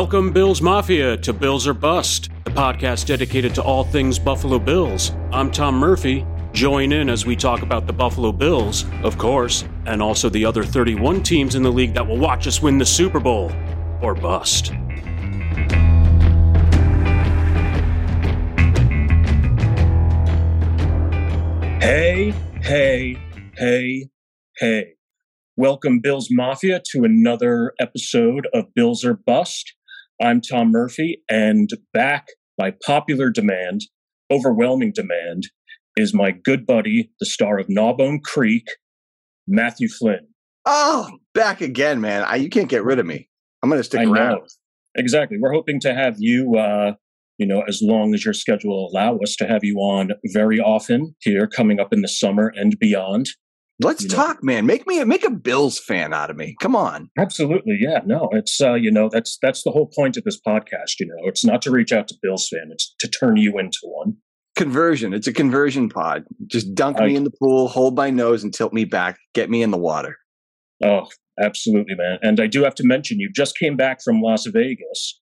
Welcome, Bills Mafia, to Bills or Bust, the podcast dedicated to all things Buffalo Bills. I'm Tom Murphy. Join in as we talk about the Buffalo Bills, of course, and also the other 31 teams in the league that will watch us win the Super Bowl or bust. Hey, hey, hey, hey. Welcome, Bills Mafia, to another episode of Bills or Bust. I'm Tom Murphy, and back by popular demand, overwhelming demand, is my good buddy, the star of Gnawbone Creek, Matthew Flynn. Oh, back again, man. I, you can't get rid of me. I'm going to stick I around. Know. Exactly. We're hoping to have you, uh, you know, as long as your schedule will allow us to have you on very often here coming up in the summer and beyond. Let's you talk, know. man. Make me make a Bills fan out of me. Come on. Absolutely, yeah. No, it's uh, you know that's that's the whole point of this podcast. You know, it's not to reach out to Bills fan; it's to turn you into one. Conversion. It's a conversion pod. Just dunk I, me in the pool, hold my nose, and tilt me back. Get me in the water. Oh, absolutely, man. And I do have to mention, you just came back from Las Vegas.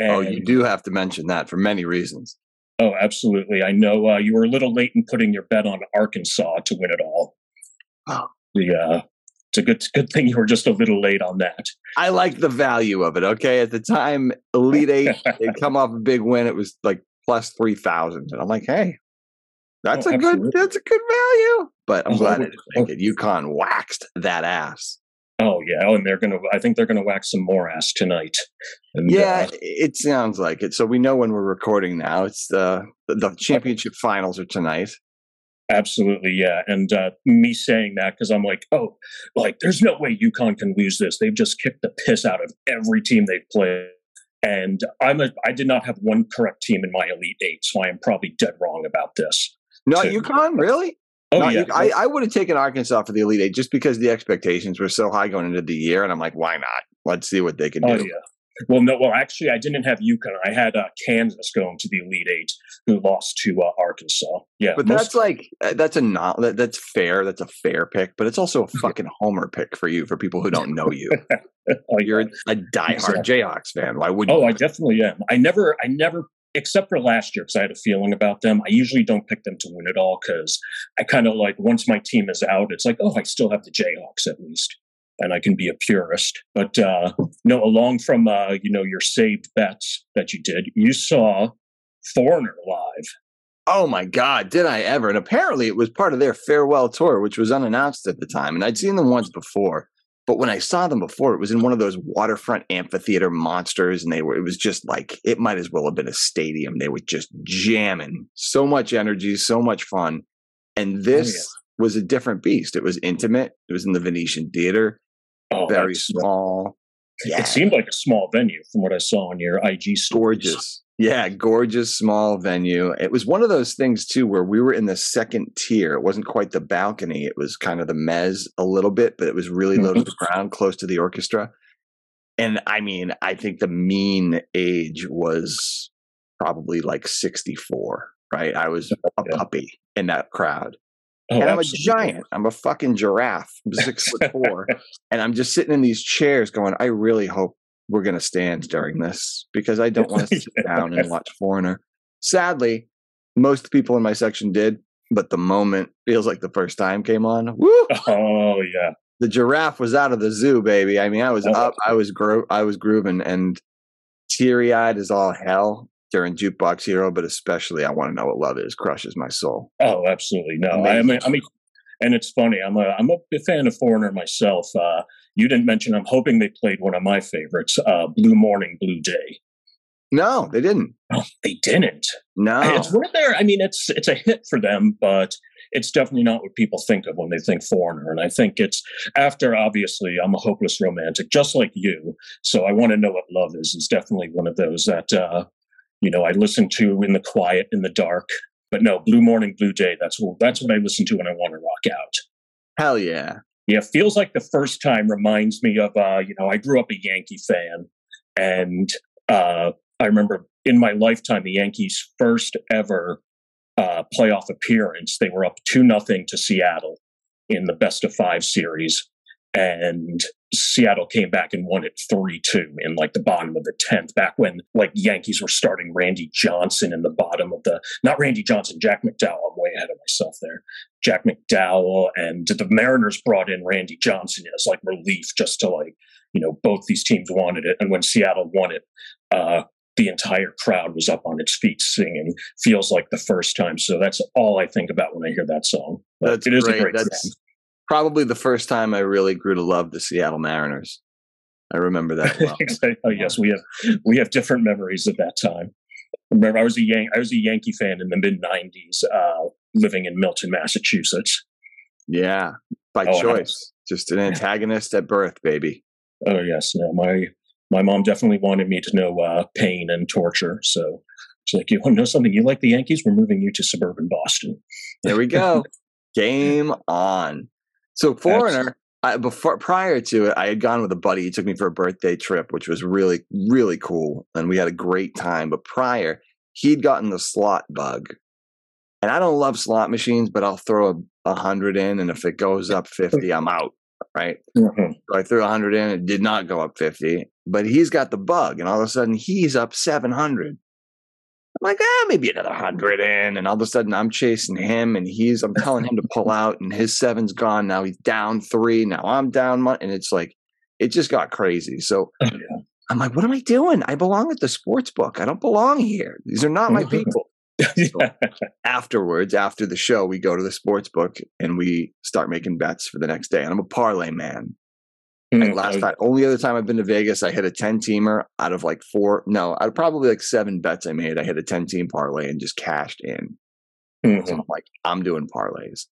oh, you do have to mention that for many reasons. Oh, absolutely. I know uh, you were a little late in putting your bet on Arkansas to win it all. Oh. Uh, it's a good good thing you were just a little late on that. I like the value of it. Okay, at the time, Elite Eight they come off a big win. It was like plus three thousand, and I'm like, hey, that's oh, a absolutely. good that's a good value. But I'm oh, glad I didn't make it. UConn waxed that ass. Oh yeah, oh, and they're gonna. I think they're gonna wax some more ass tonight. And, yeah, uh, it sounds like it. So we know when we're recording now. It's the the championship finals are tonight. Absolutely, yeah. And uh, me saying that because I'm like, oh, like there's no way UConn can lose this. They've just kicked the piss out of every team they've played. And I'm a, I did not have one correct team in my Elite Eight, so I am probably dead wrong about this. Not too. UConn, really? Oh Not yeah. I, I would have taken Arkansas for the Elite Eight just because the expectations were so high going into the year, and I'm like, why not? Let's see what they can oh, do. Yeah. Well, no. Well, actually, I didn't have UConn. I had uh, Kansas going to the Elite Eight, who lost to uh, Arkansas. Yeah, but that's like uh, that's a not that, that's fair. That's a fair pick, but it's also a fucking homer pick for you for people who don't know you. oh, You're a diehard exactly. Jayhawks fan. Why would? You? Oh, I definitely am. I never, I never, except for last year because I had a feeling about them. I usually don't pick them to win at all because I kind of like once my team is out, it's like, oh, I still have the Jayhawks at least and I can be a purist. But uh, no, along from uh, you know your saved bets that you did, you saw Foreigner live. Oh my God, did I ever? And apparently it was part of their farewell tour, which was unannounced at the time. And I'd seen them once before. But when I saw them before, it was in one of those waterfront amphitheater monsters, and they were. It was just like it might as well have been a stadium. They were just jamming, so much energy, so much fun, and this oh, yeah. was a different beast. It was intimate. It was in the Venetian Theater. Oh, very small. Yeah. It seemed like a small venue from what I saw on your IG stories. Gorgeous. Yeah, gorgeous small venue. It was one of those things too where we were in the second tier. It wasn't quite the balcony. It was kind of the mez a little bit, but it was really low to the mm-hmm. ground, close to the orchestra. And I mean, I think the mean age was probably like 64, right? I was a puppy in that crowd. Oh, and I'm absolutely. a giant. I'm a fucking giraffe. I'm six foot four. And I'm just sitting in these chairs going, I really hope we're going to stand during this because I don't want to sit down and watch Foreigner. Sadly, most people in my section did, but the moment feels like the first time came on. Woo! Oh, yeah. The giraffe was out of the zoo, baby. I mean, I was oh. up, I was gro- I was grooving and teary eyed as all hell during Jukebox Hero, but especially I want to know what love is crushes my soul. Oh, absolutely. No, I mean, I mean, and it's funny. I'm a I'm a fan of Foreigner myself. Uh, you didn't mention. I'm hoping they played one of my favorites, uh, Blue Morning, Blue Day. No, they didn't. Oh, they didn't. No, it's right there. I mean, it's it's a hit for them, but it's definitely not what people think of when they think foreigner. And I think it's after obviously I'm a hopeless romantic, just like you. So I want to know what love is. Is definitely one of those that uh, you know, I listen to in the quiet, in the dark. But no, Blue Morning, Blue Day. That's what that's what I listen to when I want to rock out. Hell yeah. Yeah, feels like the first time reminds me of uh, you know, I grew up a Yankee fan and uh I remember in my lifetime the Yankees first ever uh playoff appearance, they were up two nothing to Seattle in the best of five series. And Seattle came back and won it 3 2 in like the bottom of the 10th, back when like Yankees were starting Randy Johnson in the bottom of the, not Randy Johnson, Jack McDowell. I'm way ahead of myself there. Jack McDowell and the Mariners brought in Randy Johnson as like relief just to like, you know, both these teams wanted it. And when Seattle won it, uh, the entire crowd was up on its feet singing. Feels like the first time. So that's all I think about when I hear that song. That's it is great. a great that's, song probably the first time I really grew to love the Seattle Mariners. I remember that. Well. oh yes, we have we have different memories of that time. Remember, I was a Yan- I was a Yankee fan in the mid '90s, uh, living in Milton, Massachusetts. Yeah, by oh, choice, just an antagonist at birth, baby. Oh yes, no, my my mom definitely wanted me to know uh, pain and torture. So she's like, "You want to know something? You like the Yankees? We're moving you to suburban Boston." There we go. Game on. So foreigner, I, before prior to it, I had gone with a buddy. He took me for a birthday trip, which was really really cool, and we had a great time. But prior, he'd gotten the slot bug, and I don't love slot machines, but I'll throw a, a hundred in, and if it goes up fifty, I'm out. Right. Mm-hmm. So I threw a hundred in, it did not go up fifty, but he's got the bug, and all of a sudden he's up seven hundred. I'm like, ah, maybe another hundred in. And all of a sudden I'm chasing him and he's, I'm telling him to pull out and his seven's gone. Now he's down three. Now I'm down one. And it's like, it just got crazy. So. I'm like, what am I doing? I belong at the sports book. I don't belong here. These are not my people. so afterwards, after the show, we go to the sports book and we start making bets for the next day. And I'm a parlay man. Mm, last time, only other time I've been to Vegas, I hit a 10 teamer out of like four, no, out of probably like seven bets I made. I hit a 10 team parlay and just cashed in. Mm-hmm. So I'm like, I'm doing parlays.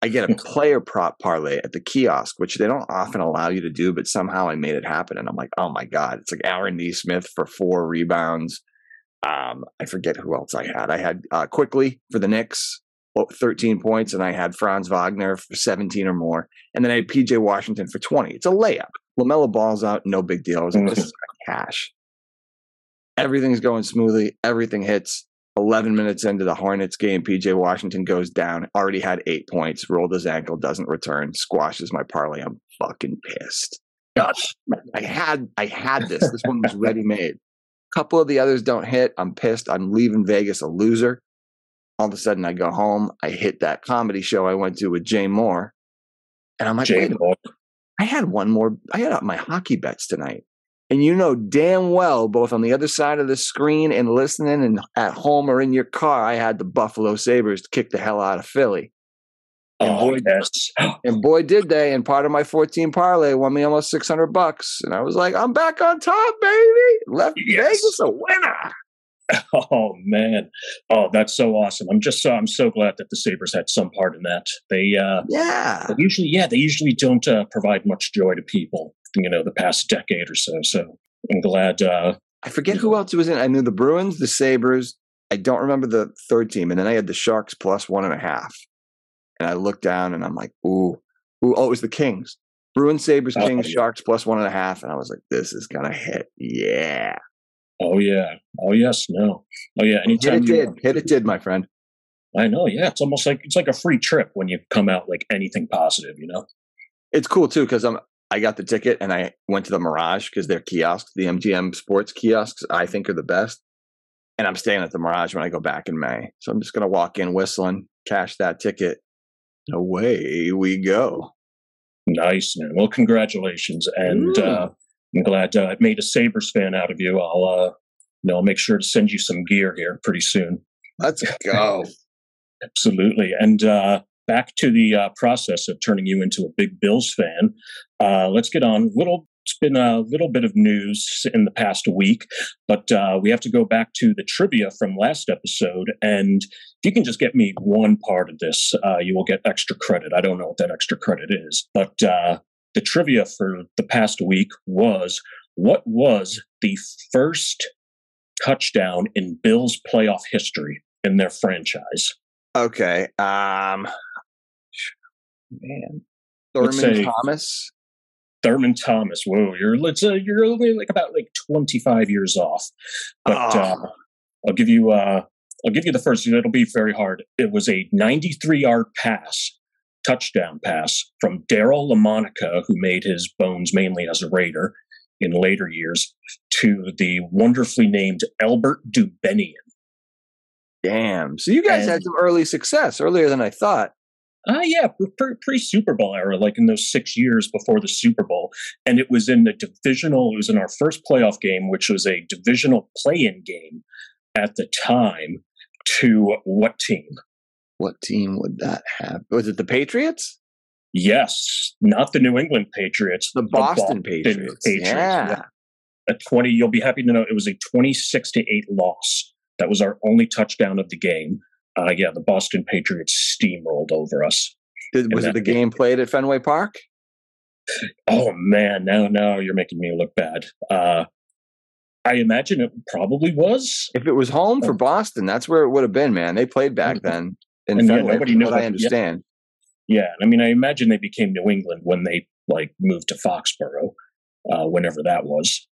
I get a player prop parlay at the kiosk, which they don't often allow you to do, but somehow I made it happen. And I'm like, oh my God, it's like Aaron Nesmith for four rebounds. Um, I forget who else I had. I had uh, Quickley for the Knicks. 13 points, and I had Franz Wagner for 17 or more, and then I had PJ Washington for 20. It's a layup. LaMelo Ball's out, no big deal. I was like, this is mm-hmm. cash. Everything's going smoothly. Everything hits. 11 minutes into the Hornets game, PJ Washington goes down, already had eight points, rolled his ankle, doesn't return, squashes my parlay. I'm fucking pissed. Gosh, I had I had this. This one was ready made. A couple of the others don't hit. I'm pissed. I'm leaving Vegas a loser all of a sudden I go home, I hit that comedy show I went to with Jay Mohr, and I'm like, Jay Mohr. I had one more, I had up my hockey bets tonight. And you know damn well, both on the other side of the screen and listening and at home or in your car, I had the Buffalo Sabres to kick the hell out of Philly. And, oh, boy, yes. and boy, did they. And part of my 14 parlay won me almost 600 bucks. And I was like, I'm back on top, baby. Left yes. Vegas a winner. Oh man, oh that's so awesome! I'm just so I'm so glad that the Sabres had some part in that. They uh, yeah, usually yeah they usually don't uh, provide much joy to people. You know, the past decade or so. So I'm glad. Uh, I forget who else was in. I knew the Bruins, the Sabres. I don't remember the third team, and then I had the Sharks plus one and a half. And I looked down, and I'm like, ooh, ooh, oh, it was the Kings. Bruins, Sabres, oh, Kings, oh, yeah. Sharks plus one and a half, and I was like, this is gonna hit, yeah. Oh yeah. Oh yes. No. Oh yeah. Anytime hit it did. Hit it did, my friend. I know. Yeah. It's almost like it's like a free trip when you come out like anything positive. You know. It's cool too because I'm I got the ticket and I went to the Mirage because their kiosks, the MGM Sports kiosks, I think are the best. And I'm staying at the Mirage when I go back in May. So I'm just gonna walk in whistling, cash that ticket. Away we go. Nice man. Well, congratulations and. uh I'm glad uh, I made a Sabres fan out of you. I'll, uh, you know, I'll make sure to send you some gear here pretty soon. Let's go. Absolutely. And uh, back to the uh, process of turning you into a big Bills fan. Uh, let's get on. Little, it's been a little bit of news in the past week, but uh, we have to go back to the trivia from last episode. And if you can just get me one part of this, uh, you will get extra credit. I don't know what that extra credit is, but uh, the trivia for the past week was what was the first touchdown in Bills playoff history in their franchise? Okay. Um man. Thurman Thomas. Thurman Thomas. Whoa, you're let's uh, you're only like about like 25 years off. But oh. uh, I'll give you uh I'll give you the first. It'll be very hard. It was a 93 yard pass touchdown pass from Daryle Lamonica, who made his bones mainly as a Raider in later years, to the wonderfully named Elbert Dubenion. Damn. So you guys and, had some early success earlier than I thought. Uh, yeah, pre Super Bowl era, like in those six years before the Super Bowl. And it was in the divisional, it was in our first playoff game, which was a divisional play in game at the time to what team? What team would that have? Was it the Patriots? Yes, not the New England Patriots. The Boston, the Boston Patriots. Patriots. Yeah. yeah. A 20, you'll be happy to know it was a 26 to 8 loss. That was our only touchdown of the game. Uh, yeah, the Boston Patriots steamrolled over us. Did, was it the game played at Fenway Park? Oh man, now now you're making me look bad. Uh, I imagine it probably was. If it was home for oh. Boston, that's where it would have been, man. They played back mm-hmm. then in and Fenway. Yeah, nobody knew. I understand. Yeah. yeah, I mean, I imagine they became New England when they like moved to Foxborough, uh, whenever that was.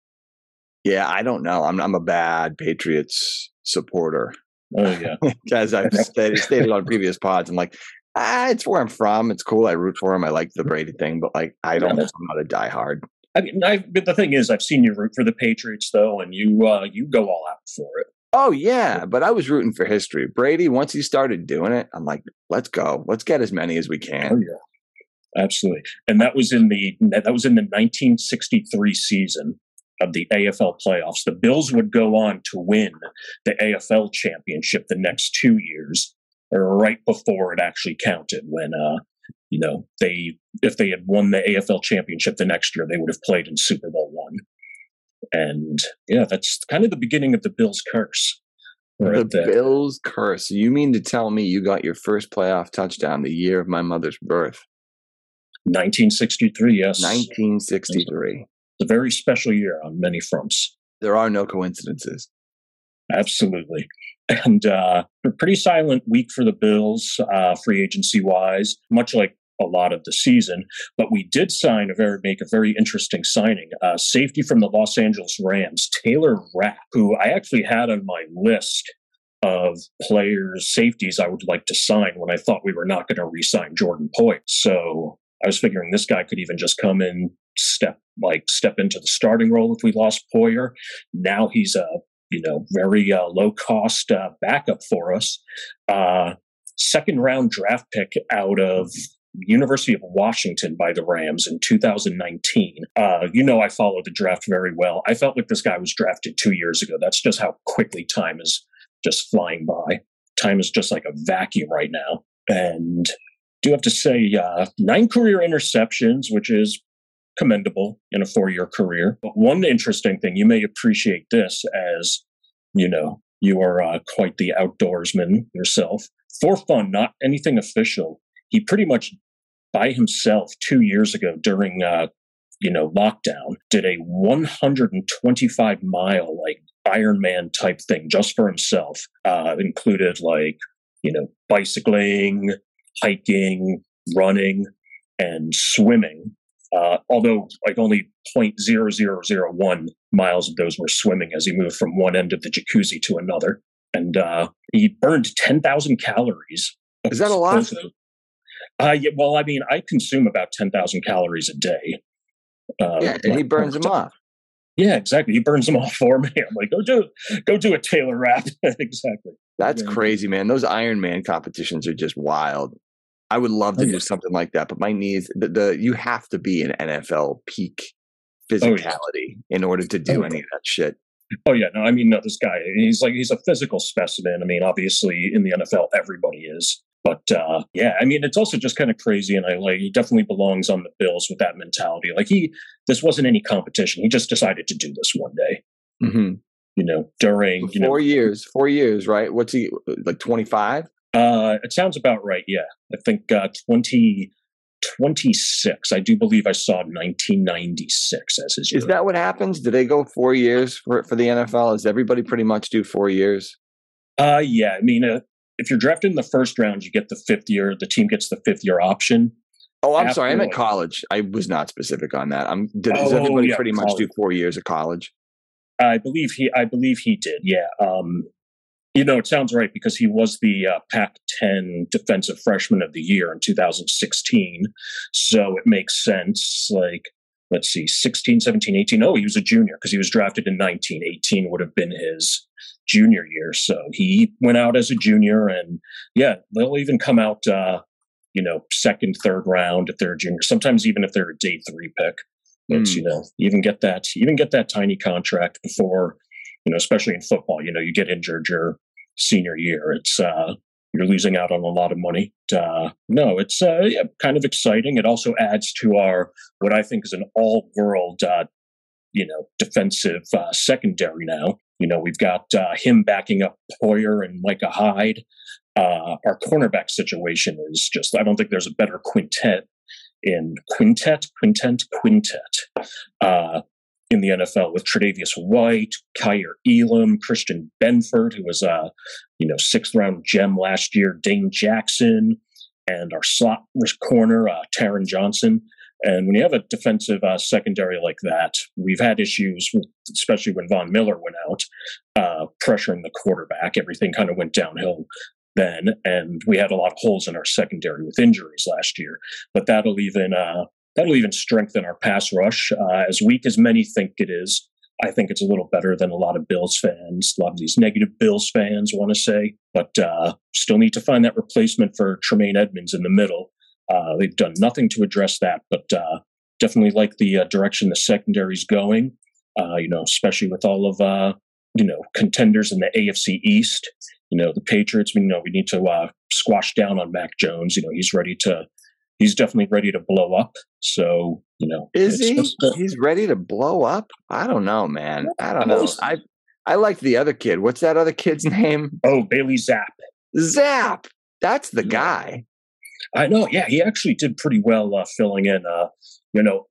Yeah, I don't know. I'm I'm a bad Patriots supporter. Oh yeah, as I've stated, stated on previous pods, I'm like, ah, it's where I'm from. It's cool. I root for him. I like the Brady thing, but like, I don't. Yeah, I'm not a diehard. I mean, I, the thing is, I've seen you root for the Patriots though, and you uh, you go all out for it. Oh yeah, but I was rooting for history. Brady, once he started doing it, I'm like, let's go, let's get as many as we can. Oh yeah, absolutely. And that was in the that was in the 1963 season of the AFL playoffs. The Bills would go on to win the AFL championship the next two years, or right before it actually counted when uh, you know, they if they had won the AFL championship the next year, they would have played in Super Bowl one. And yeah, that's kind of the beginning of the Bills curse. Right the there. Bills curse. You mean to tell me you got your first playoff touchdown the year of my mother's birth? 1963, yes. 1963. It's a very special year on many fronts. There are no coincidences. Absolutely and uh, a pretty silent week for the Bills, uh, free agency wise, much like a lot of the season. But we did sign a very make a very interesting signing. Uh, safety from the Los Angeles Rams, Taylor Rapp, who I actually had on my list of players, safeties I would like to sign when I thought we were not going to re-sign Jordan Poyer. So I was figuring this guy could even just come in, step like step into the starting role if we lost Poyer. Now he's a you know, very uh, low cost uh, backup for us. Uh, second round draft pick out of University of Washington by the Rams in 2019. Uh, you know, I followed the draft very well. I felt like this guy was drafted two years ago. That's just how quickly time is just flying by. Time is just like a vacuum right now. And do have to say, uh, nine career interceptions, which is commendable in a four year career. But one interesting thing, you may appreciate this as, you know, you are uh, quite the outdoorsman yourself. For fun, not anything official, he pretty much by himself two years ago during, uh, you know, lockdown, did a 125 mile, like, Ironman type thing just for himself. Uh, included, like, you know, bicycling, hiking, running, and swimming uh, although like only 0.0001 miles of those were swimming as he moved from one end of the jacuzzi to another. And uh, he burned 10,000 calories. Is that a lot? Uh, yeah, well, I mean, I consume about 10,000 calories a day. Uh, yeah, and he burns them off. Yeah, exactly. He burns them off for me. I'm like, go do, go do a Taylor Rapp. exactly. That's yeah. crazy, man. Those Iron Man competitions are just wild. I would love to oh, do something like that, but my knees, the, the you have to be an NFL peak physicality oh, yeah. in order to do oh, any of that shit. Oh yeah, no, I mean, no, this guy, he's like he's a physical specimen. I mean, obviously in the NFL, everybody is. But uh, yeah, I mean, it's also just kind of crazy, and I like he definitely belongs on the Bills with that mentality. Like he, this wasn't any competition. He just decided to do this one day. Mm-hmm. You know, during you four know, years, four years, right? What's he like? Twenty five? Uh, it sounds about right. Yeah, I think uh, 2026. I do believe I saw 1996 as his. Year. Is that what happens? Do they go four years for for the NFL? Does everybody pretty much do four years? Uh, yeah. I mean, uh, if you're drafted in the first round, you get the fifth year. The team gets the fifth year option. Oh, I'm After, sorry. I'm at college. I was not specific on that. I'm. Does oh, everybody yeah, pretty college. much do four years of college? I believe he. I believe he did. Yeah. Um, You know, it sounds right because he was the uh, Pac 10 Defensive Freshman of the Year in 2016. So it makes sense. Like, let's see, 16, 17, 18. Oh, he was a junior because he was drafted in 19. 18 would have been his junior year. So he went out as a junior. And yeah, they'll even come out, uh, you know, second, third round if they're a junior, sometimes even if they're a day three pick. It's, mm. you know, even get that, even get that tiny contract before you know, especially in football, you know, you get injured your senior year. It's, uh, you're losing out on a lot of money. Uh, no, it's uh, yeah, kind of exciting. It also adds to our what I think is an all-world, uh, you know, defensive uh, secondary. Now, you know, we've got uh, him backing up Poyer and Micah Hyde. Uh, our cornerback situation is just—I don't think there's a better quintet in quintet, quintet, quintet in the NFL with Tre'Davious White, Kaiir Elam, Christian Benford, who was a you know sixth round gem last year, Dane Jackson, and our slot corner uh, Taron Johnson. And when you have a defensive uh, secondary like that, we've had issues, especially when Von Miller went out, uh, pressuring the quarterback. Everything kind of went downhill then, and we had a lot of holes in our secondary with injuries last year. But that'll even uh, that'll even strengthen our pass rush. Uh, as weak as many think it is, I think it's a little better than a lot of Bills fans. A lot of these negative Bills fans want to say, but uh, still need to find that replacement for Tremaine Edmunds in the middle. Uh, they've done nothing to address that, but uh, definitely like the uh, direction the secondary is going. Uh, you know, especially with all of you know contenders in the AFC East. You know, the Patriots. We know we need to squash down on Mac Jones. You know, he's ready to he's definitely ready to blow up. So you know, is he? He's ready to blow up. I don't know, man. I don't know. I I like the other kid. What's that other kid's name? Oh, Bailey Zappe. Zappe. That's the guy. I know. Yeah, he actually did pretty well uh, filling in. Uh, you know,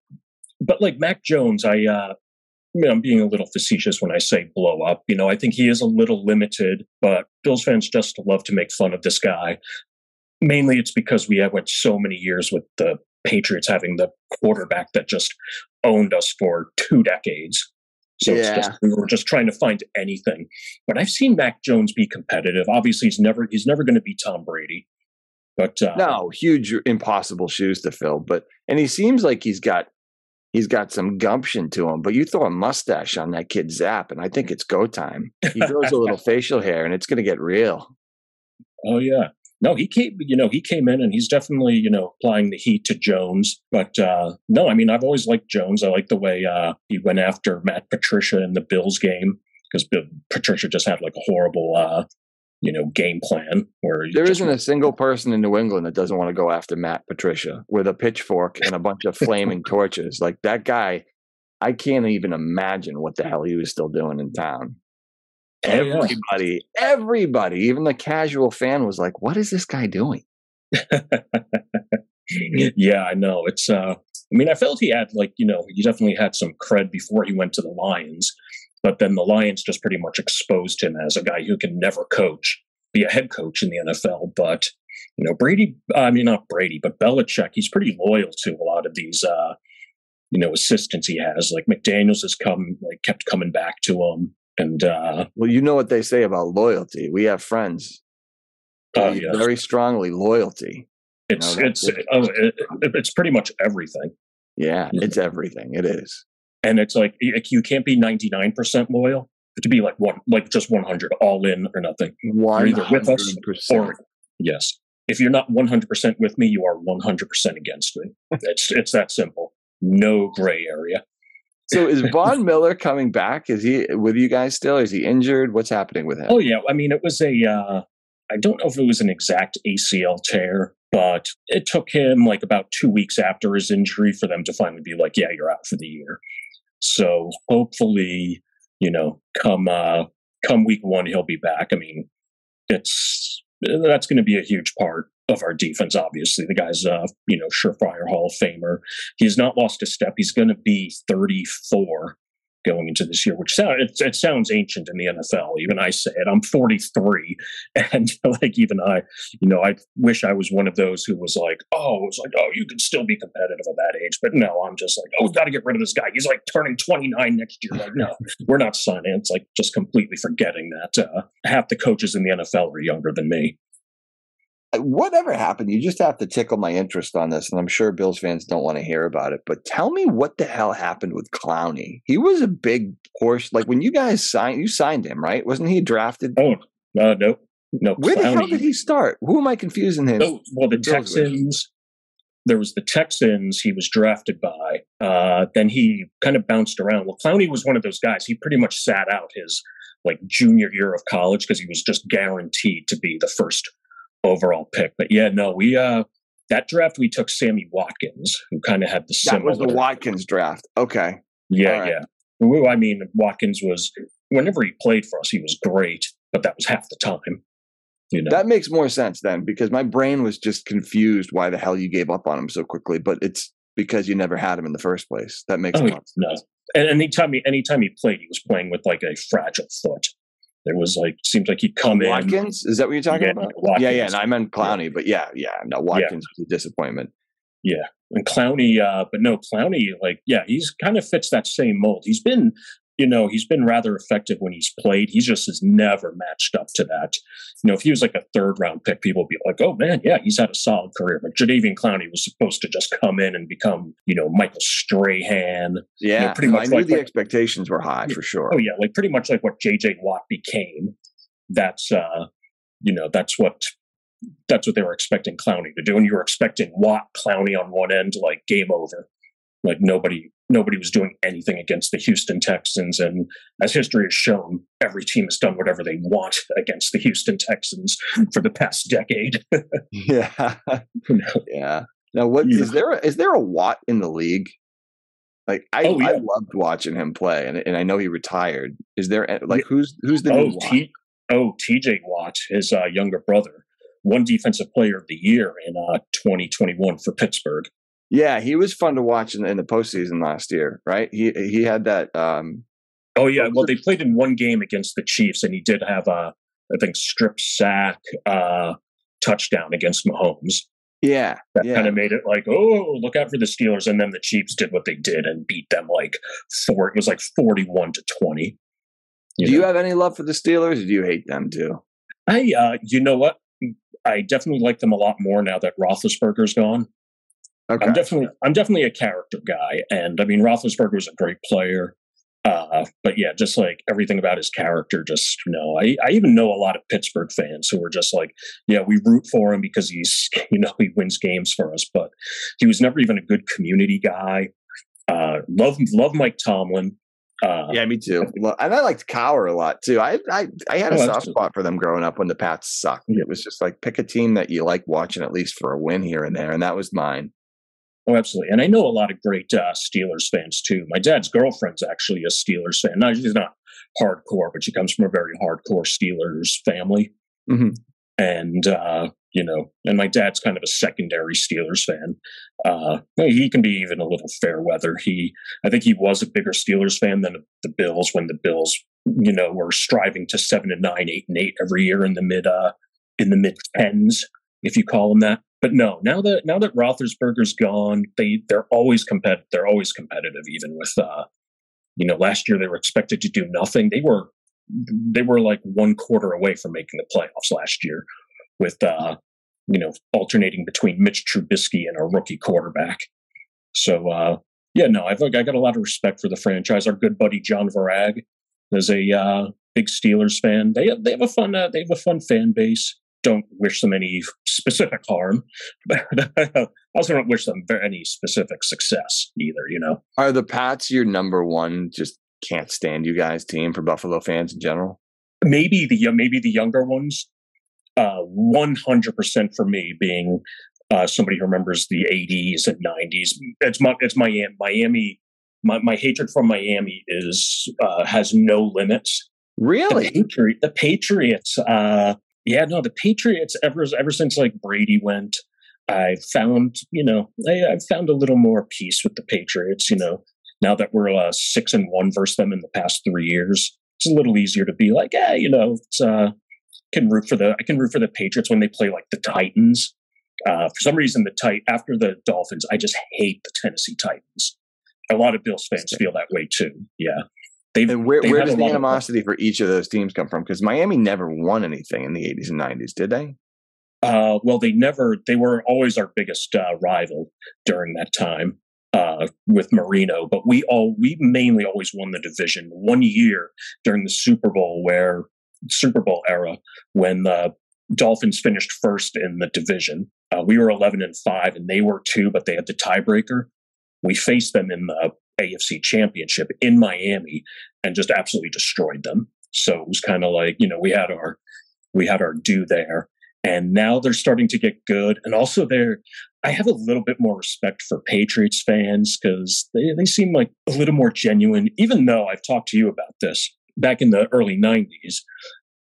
but like Mac Jones, I. Uh, I mean, I'm being a little facetious when I say blow up. You know, I think he is a little limited, but Bills fans just love to make fun of this guy mainly it's because we have went so many years with the Patriots having the quarterback that just owned us for two decades. So yeah. it's just we were just trying to find anything. But I've seen Mac Jones be competitive. Obviously, he's never he's never going to be Tom Brady. But uh, no, huge impossible shoes to fill. But and he seems like he's got he's got some gumption to him. But you throw a mustache on that kid Zap, and I think it's go time. He grows a little facial hair, and it's going to get real. Oh yeah, no, he came, you know, he came in and he's definitely, you know, applying the heat to Jones. But uh, no, I mean, I've always liked Jones. I like the way uh, he went after Matt Patricia in the Bills game because Patricia just had like a horrible, uh, you know, game plan where there isn't a single person in New England that doesn't want to go after Matt Patricia with a pitchfork and a bunch of flaming torches. Like that guy, I can't even imagine what the hell he was still doing in town. Everybody, everybody, even the casual fan was like, "What is this guy doing?" yeah, I know. It's. uh I mean, I felt he had like you know he definitely had some cred before he went to the Lions, but then the Lions just pretty much exposed him as a guy who can never coach, be a head coach in the NFL. But you know, Brady. I mean, not Brady, but Belichick. He's pretty loyal to a lot of these. uh you know assistants he has like mcdaniels has come like kept coming back to him and uh, well, you know what they say about loyalty. We have friends. Uh, yeah. Very strongly loyalty. It's you know, it's it, oh, it, it's pretty much everything. Yeah, it's everything. It is. And it's like you can't be ninety nine percent loyal to be like one, like just one hundred, all in or nothing. One either with us or yes. If you're not one hundred percent with me, you are one hundred percent against me. it's it's that simple. No gray area. So is Von Miller coming back? Is he with you guys still? Is he injured? What's happening with him? Oh yeah, I mean it was a. Uh, I don't know if it was an exact ACL tear, but it took him like about two weeks after his injury for them to finally be like, "Yeah, you're out for the year." So hopefully, you know, come uh, come week one, he'll be back. I mean, it's that's going to be a huge part of our defense. Obviously, the guy's a you know surefire Hall of Famer. He's not lost a step. He's going to be 34 going into this year, which sound, it, it, sounds ancient in the NFL. Even I say it. I'm 43, and like even I, you know, I wish I was one of those who was like, oh, it was like, oh, you can still be competitive at that age. But no, I'm just like, oh, we got to get rid of this guy. He's like turning 29 next year. Like, no, we're not signing. It's like just completely forgetting that uh, half the coaches in the NFL are younger than me whatever happened, you just have to tickle my interest on this, and I'm sure Bills fans don't want to hear about it. But tell me what the hell happened with Clowney? He was a big horse. Like when you guys signed, you signed him, right? Wasn't he drafted? Oh, uh, no, no. Where Clowney. the hell did he start? Who am I confusing him? Oh, well, the Texans. There was the Texans he was drafted by. Uh, then he kind of bounced around. Well, Clowney was one of those guys. He pretty much sat out his like junior year of college because he was just guaranteed to be the first overall pick. But yeah, no, we uh that draft we took Sammy Watkins, who kind of had the similar. That was the Watkins draft. Okay. Yeah, right. yeah. I mean, Watkins was whenever he played for us, he was great, but that was half the time. You know? That makes more sense then, because my brain was just confused why the hell you gave up on him so quickly. But it's because you never had him in the first place. That makes oh, sense. No. And anytime he anytime he played, he was playing with like a fragile foot. There was like seems like he'd come Watkins? in. Watkins is that what you're talking yeah, about? Watkins. Yeah, yeah. And I meant Clowney, yeah. but yeah, yeah. No, Watkins yeah. was a disappointment. Yeah, and Clowney, uh, but no, Clowney, like, yeah, he's kind of fits that same mold. He's been you know, he's been rather effective when he's played. He just has never matched up to that. You know, if he was like a third round pick, people would be like, oh man, yeah, he's had a solid career. But Jadeveon Clowney was supposed to just come in and become, you know, Michael Strahan. Yeah, you know, pretty much. I knew like, the like, expectations were high for sure. Oh yeah, like pretty much like what JJ Watt became. That's uh, you know, that's what that's what they were expecting Clowney to do. And you were expecting Watt Clowney on one end, like game over. Like nobody nobody was doing anything against the Houston Texans. And as history has shown, every team has done whatever they want against the Houston Texans for the past decade. yeah. Yeah. Now, what yeah. is there? A, is there a Watt in the league? Like I, oh, yeah. I loved watching him play, and, and I know he retired. Is there like who's who's the oh, T- oh TJ Watt, his uh, younger brother, won defensive player of the year in uh, 2021 for Pittsburgh. Yeah, he was fun to watch in, in the postseason last year, right? He he had that. Um, oh yeah, well they played in one game against the Chiefs, and he did have a I think strip sack uh, touchdown against Mahomes. Yeah, that yeah. kind of made it like, oh, look out for the Steelers, and then the Chiefs did what they did and beat them like four. It was like forty-one to twenty. You do know? you have any love for the Steelers, or do you hate them too? I, uh, you know what, I definitely like them a lot more now that Roethlisberger's gone. Okay. I'm definitely I'm definitely a character guy, and I mean Roethlisberger was a great player, uh, but yeah, just like everything about his character, just you know, I I even know a lot of Pittsburgh fans who were just like, yeah, we root for him because he's you know he wins games for us, but he was never even a good community guy. Uh, love love Mike Tomlin. Uh, yeah, me too. And I liked Cowher a lot too. I I, I had a oh, soft spot for them growing up when the Pats sucked. It was just like pick a team that you like watching at least for a win here and there, and that was mine. Oh, absolutely. And I know a lot of great uh, Steelers fans too. My dad's girlfriend's actually a Steelers fan. No, she's not hardcore, but she comes from a very hardcore Steelers family. Mm-hmm. And, uh, you know, and my dad's kind of a secondary Steelers fan. Uh, he can be even a little fair weather. He, I think he was a bigger Steelers fan than the Bills when the Bills, you know, were striving to seven and nine, eight and eight every year in the mid, uh, in the mid tens, if you call them that but no, now that now that Roethlisberger's gone, they they're always competitive. They're always competitive, even with uh, you know, last year they were expected to do nothing. They were they were like one quarter away from making the playoffs last year, with uh, you know, alternating between Mitch Trubisky and a rookie quarterback. So uh, yeah, no, I've I got a lot of respect for the franchise. Our good buddy John Varag is a uh, big Steelers fan. They they have a fun uh, they have a fun fan base don't wish them any specific harm, but I also don't wish them any specific success either. You know, are the Pats your number one? Just can't stand you guys team for Buffalo fans in general. Maybe the maybe the younger ones. Uh, one hundred percent for me being uh, somebody who remembers the '80s and '90s. It's my it's Miami. Miami. My, my hatred for Miami is uh, has no limits. Really, the, Patri- the Patriots. Uh, yeah, no, the Patriots ever ever since like Brady went, I found you know I, I've found a little more peace with the Patriots. You know, now that we're uh, six and one versus them in the past three years, it's a little easier to be like, yeah, you know, it's, uh, can root for the I can root for the Patriots when they play like the Titans. Uh, for some reason, the tight after the Dolphins, I just hate the Tennessee Titans. A lot of Bills fans feel that way too. Yeah. They've, and where, where does the animosity for each of those teams come from? Because Miami never won anything in the 80s and 90s, did they? Uh, well, they never. They were always our biggest uh, rival during that time uh, with Marino. But we all we mainly always won the division. One year during the Super Bowl, where Super Bowl era, when the Dolphins finished first in the division, uh, we were 11 and five, and they were two, but they had the tiebreaker. We faced them in the AFC Championship in Miami and just absolutely destroyed them. So it was kind of like you know we had our we had our due there, and now they're starting to get good. And also they're I have a little bit more respect for Patriots fans because they they seem like a little more genuine. Even though I've talked to you about this back in the early '90s,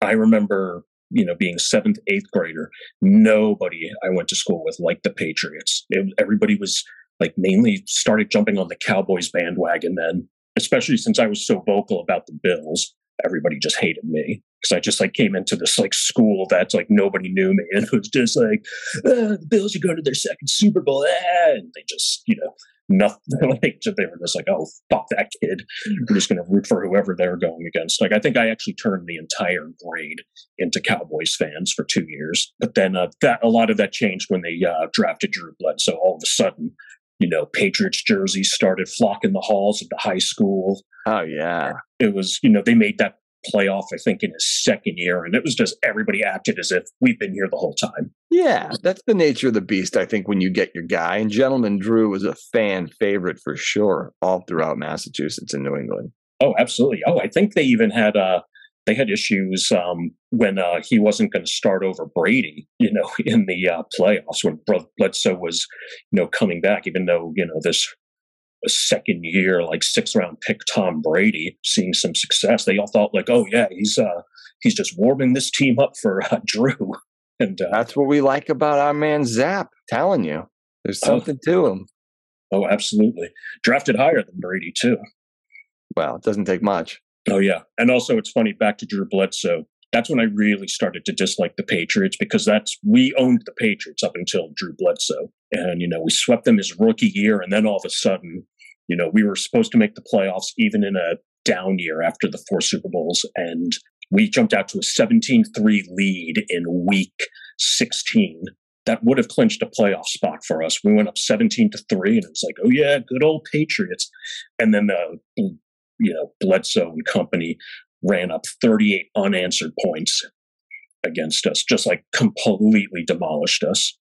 I remember you know being seventh eighth grader nobody i went to school with liked the patriots it, everybody was like mainly started jumping on the Cowboys bandwagon then, especially since I was so vocal about the Bills. Everybody just hated me because I just like came into this like school that's like nobody knew me and it was just like ah, the Bills are going to their second Super Bowl, ah, and they just you know nothing. Like they were just like, oh fuck that kid. We're just going to root for whoever they're going against. Like I think I actually turned the entire grade into Cowboys fans for two years, but then uh, that a lot of that changed when they uh, drafted Drew Bledsoe. All of a sudden, you know, Patriots jerseys started flocking the halls of the high school. Oh yeah. It was, you know, they made that playoff, I think, in his second year, and it was just everybody acted as if we've been here the whole time. Yeah, that's the nature of the beast, I think, when you get your guy. And Gentleman Drew was a fan favorite for sure, all throughout Massachusetts and New England. Oh, absolutely. Oh, I think they even had uh they had issues um, when uh, he wasn't going to start over Brady, you know, in the uh, playoffs when Bledsoe was, you know, coming back. Even though you know this second year, like six round pick Tom Brady, seeing some success, they all thought like, oh yeah, he's uh, he's just warming this team up for uh, Drew. And uh, that's what we like about our man Zap. Telling you, there's oh. something to him. Oh, absolutely. Drafted higher than Brady too. Well, it doesn't take much. Oh yeah, and also it's funny. Back to Drew Bledsoe. That's when I really started to dislike the Patriots because that's we owned the Patriots up until Drew Bledsoe, and you know we swept them his rookie year, and then all of a sudden, you know, we were supposed to make the playoffs even in a down year after the four Super Bowls, and we jumped out to a 17-3 lead in week 16 that would have clinched a playoff spot for us. We went up 17 to 3 and it was like, "Oh yeah, good old Patriots." And then the you know, Bledsoe and company ran up 38 unanswered points against us, just like completely demolished us.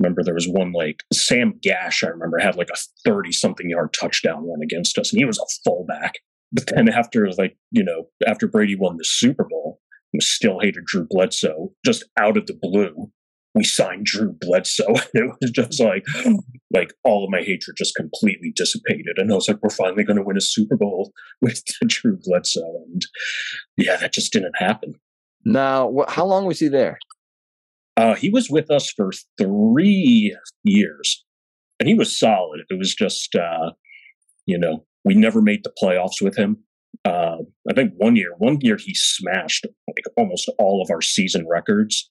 Remember, there was one like Sam Gash, I remember, had like a 30 something yard touchdown run against us, and he was a fullback. But then after, like, you know, after Brady won the Super Bowl, still hated Drew Bledsoe just out of the blue we signed Drew Bledsoe. And it was just like, like all of my hatred just completely dissipated. And I was like, we're finally going to win a Super Bowl with Drew Bledsoe. And yeah, that just didn't happen. Now, wh- how long was he there? Uh, he was with us for three years and he was solid. It was just, uh, you know, we never made the playoffs with him. Uh, I think one year, one year he smashed like almost all of our season records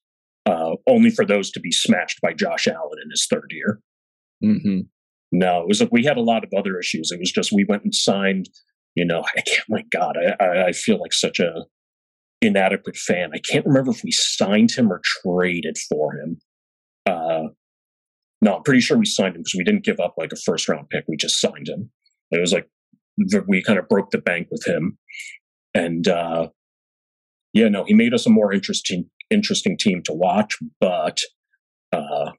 uh, only for those to be smashed by Josh Allen in his third year. Mm-hmm. No, it was like we had a lot of other issues. It was just we went and signed. You know, I can't. My God, I, I feel like such a inadequate fan. I can't remember if we signed him or traded for him. Uh, no, I'm pretty sure we signed him because we didn't give up like a first round pick. We just signed him. It was like we kind of broke the bank with him, and uh, yeah, no, he made us a more interesting interesting team to watch, but uh,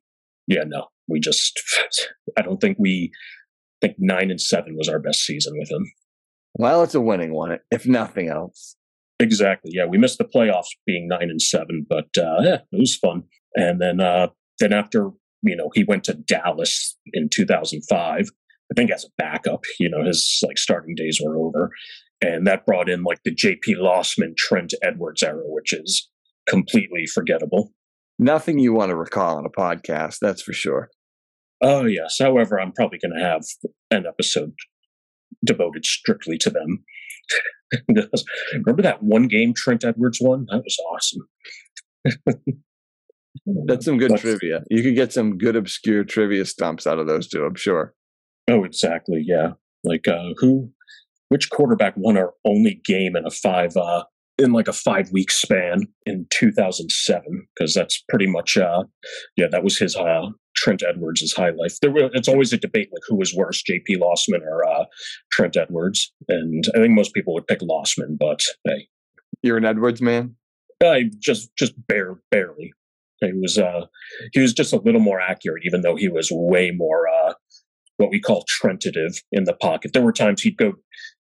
yeah, no, we just I don't think we I think nine and seven was our best season with him. Well, it's a winning one, if nothing else. Exactly. Yeah, we missed the playoffs being nine and seven, but uh, yeah, it was fun. And then uh, then after you know he went to Dallas in 2005. I think as a backup, you know his like starting days were over, and that brought in like the J.P. Losman Trent Edwards era, which is completely forgettable. Nothing you want to recall on a podcast, that's for sure. Oh yes. However, I'm probably going to have an episode devoted strictly to them. Remember that one game Trent Edwards won? That was awesome. That's some good but, trivia. You could get some good obscure trivia stumps out of those two, I'm sure. Oh, exactly. Yeah. Like uh who which quarterback won our only game in a five uh in like a five week span in 2007 because that's pretty much uh yeah that was his uh Trent Edwards' high life. There were, it's always a debate like who was worse, J.P. Losman or uh, Trent Edwards, and I think most people would pick Losman But hey, you're an Edwards man. I just just bare, barely. He was uh he was just a little more accurate, even though he was way more uh what we call trentative in the pocket. There were times he'd go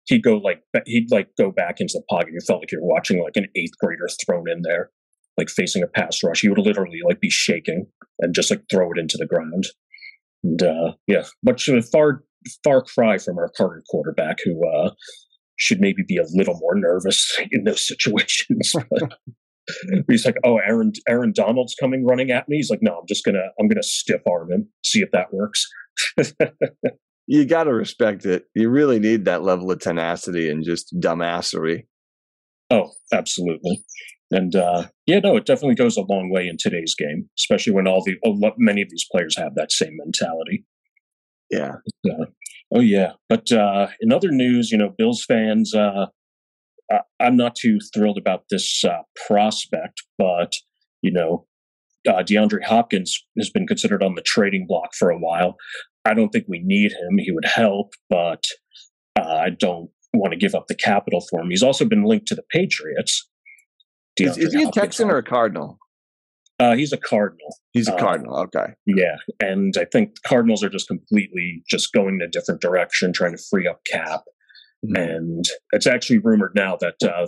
he'd go like he'd like go back into the pocket. You felt like you're watching like an eighth grader thrown in there, like facing a pass rush. He would literally like be shaking and just like throw it into the ground. And uh yeah, much of a far far cry from our current quarterback who uh should maybe be a little more nervous in those situations. he's like, "Oh, Aaron Aaron Donald's coming running at me." He's like, "No, I'm just gonna I'm gonna stiff arm him, see if that works." you got to respect it. You really need that level of tenacity and just dumbassery. Oh, absolutely. And uh, yeah, no, it definitely goes a long way in today's game, especially when all the many of these players have that same mentality. Yeah. Uh, oh yeah. But uh, in other news, you know, Bills fans, uh, I'm not too thrilled about this uh, prospect, but you know, uh, DeAndre Hopkins has been considered on the trading block for a while. I don't think we need him. He would help, but uh, I don't want to give up the capital for him. He's also been linked to the Patriots. Is, is, he a Texan or a Cardinal? Uh, he's a Cardinal. He's a uh, Cardinal. Okay. Yeah, and I think Cardinals are just completely just going in a different direction, trying to free up cap. Mm-hmm. And it's actually rumored now that uh,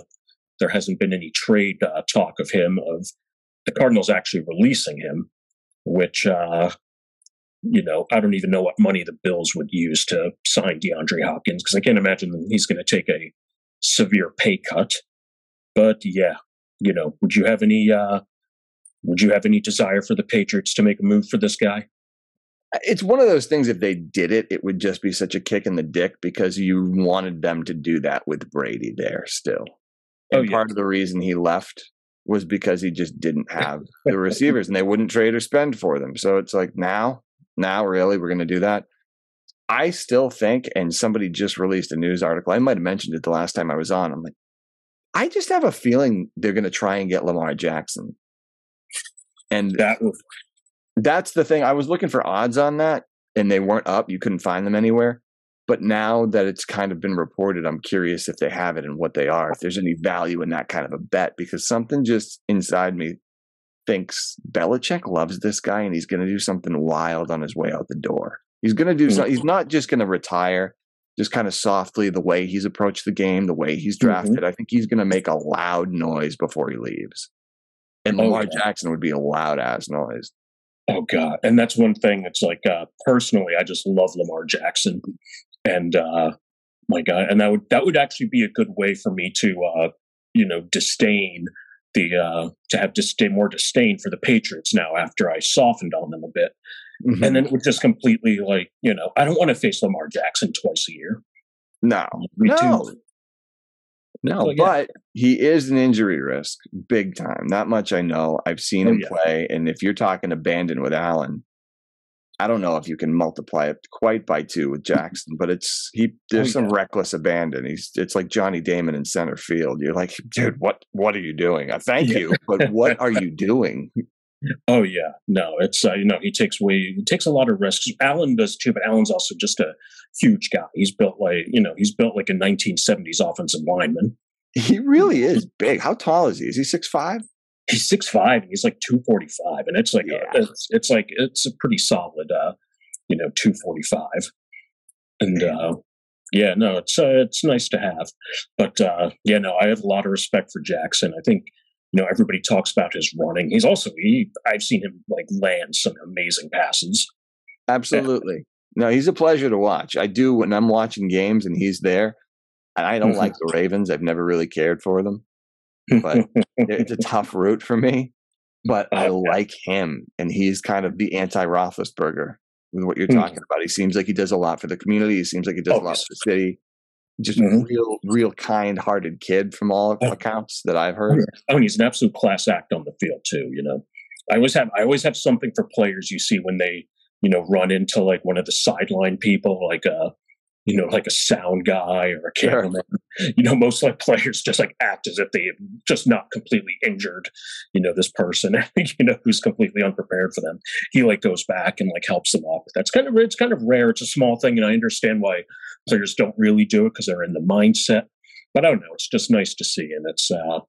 there hasn't been any trade uh, talk of him of the Cardinals actually releasing him, which uh, you know I don't even know what money the Bills would use to sign DeAndre Hopkins because I can't imagine he's going to take a severe pay cut. But yeah, you know, would you have any uh, would you have any desire for the Patriots to make a move for this guy? It's one of those things. If they did it, it would just be such a kick in the dick because you wanted them to do that with Brady there still. Oh, and oh, yeah. part of the reason he left was because he just didn't have the receivers and they wouldn't trade or spend for them. So it's like now, now really we're going to do that. I still think, and somebody just released a news article. I might have mentioned it the last time I was on. I'm like, I just have a feeling they're going to try and get Lamar Jackson. And that was, that's the thing. I was looking for odds on that and they weren't up. You couldn't find them anywhere. But now that it's kind of been reported, I'm curious if they have it and what they are, if there's any value in that kind of a bet, because something just inside me thinks Belichick loves this guy and he's going to do something wild on his way out the door. He's going to do something. He's not just going to retire just kind of softly the way he's approached the game, the way he's mm-hmm. drafted. Mm-hmm. I think he's going to make a loud noise before he leaves. And Lamar okay. Jackson would be a loud ass noise. Oh God. And that's one thing. It's like uh personally, I just love Lamar Jackson and uh, my God, and that would that would actually be a good way for me to uh, you know disdain the uh, to have disdain more disdain for the Patriots now after I softened on them a bit, mm-hmm. and then it would just completely like you know I don't want to face Lamar Jackson twice a year. No, me no. Too. No, so, yeah. but he is an injury risk, big time. Not much I know. I've seen oh, him yeah. play, and if you're talking abandon with Allen, I don't know if you can multiply it quite by two with Jackson, but it's he. There's oh, some reckless abandon. He's it's like Johnny Damon in center field. You're like, dude, what what are you doing? I thank yeah. you, but what are you doing? Oh yeah, no, it's uh, you know he takes way he takes a lot of risks. Allen does too, but Allen's also just a huge guy. He's built like you know he's built like a 1970s offensive lineman. He really is big. How tall is he? Is he six five? He's six five and he's like two forty five, and it's like yeah. a, it's it's like it's a pretty solid, uh, you know, two forty five, and uh, yeah, no, it's uh, it's nice to have, but uh, yeah, no, I have a lot of respect for Jackson. I think you know everybody talks about his running. He's also he I've seen him like land some amazing passes. Absolutely. No, he's a pleasure to watch. I do when I'm watching games and he's there. And I don't like the Ravens. I've never really cared for them but it's a tough route for me. But I like him, and he's kind of the anti Roethlisberger with what you're hmm. talking about. He seems like he does a lot for the community. He seems like he does oh, a lot for the city. just mm-hmm. real, real kind-hearted kid from all oh. accounts that I've heard. Oh, and he's an absolute class act on the field too. You know, I always have I always have something for players you see when they you know run into like one of the sideline people, like uh you know, like a sound guy or a cameraman. Sure. You know, most like players just like act as if they just not completely injured, you know, this person, you know, who's completely unprepared for them. He like goes back and like helps them up. That's kind of it's kind of rare. It's a small thing, and I understand why players don't really do it because they're in the mindset. But I don't know. It's just nice to see, and it's uh,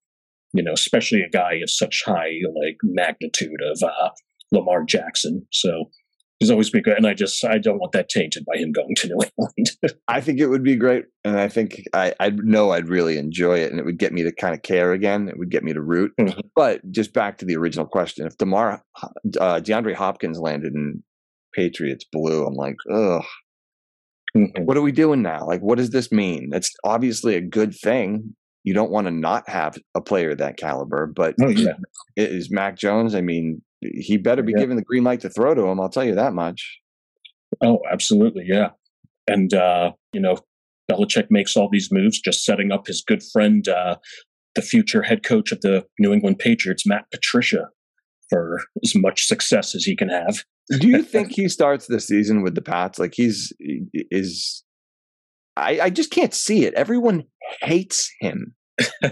you know, especially a guy of such high like magnitude of uh, Lamar Jackson. So he's always been good. And I just I don't want that tainted by him going to New England. I think it would be great, and I think I I know I'd really enjoy it, and it would get me to kind of care again. It would get me to root. Mm-hmm. But just back to the original question: if Demar uh, DeAndre Hopkins landed in Patriots blue, I'm like, ugh. Mm-hmm. What are we doing now? Like, what does this mean? It's obviously a good thing. You don't want to not have a player that caliber, but oh, yeah. is Mac Jones? I mean, he better be yeah. given the green light to throw to him. I'll tell you that much. Oh, absolutely, yeah. And uh, you know, Belichick makes all these moves, just setting up his good friend, uh, the future head coach of the New England Patriots, Matt Patricia, for as much success as he can have. Do you think he starts the season with the Pats? Like he's is I, I just can't see it. Everyone hates him.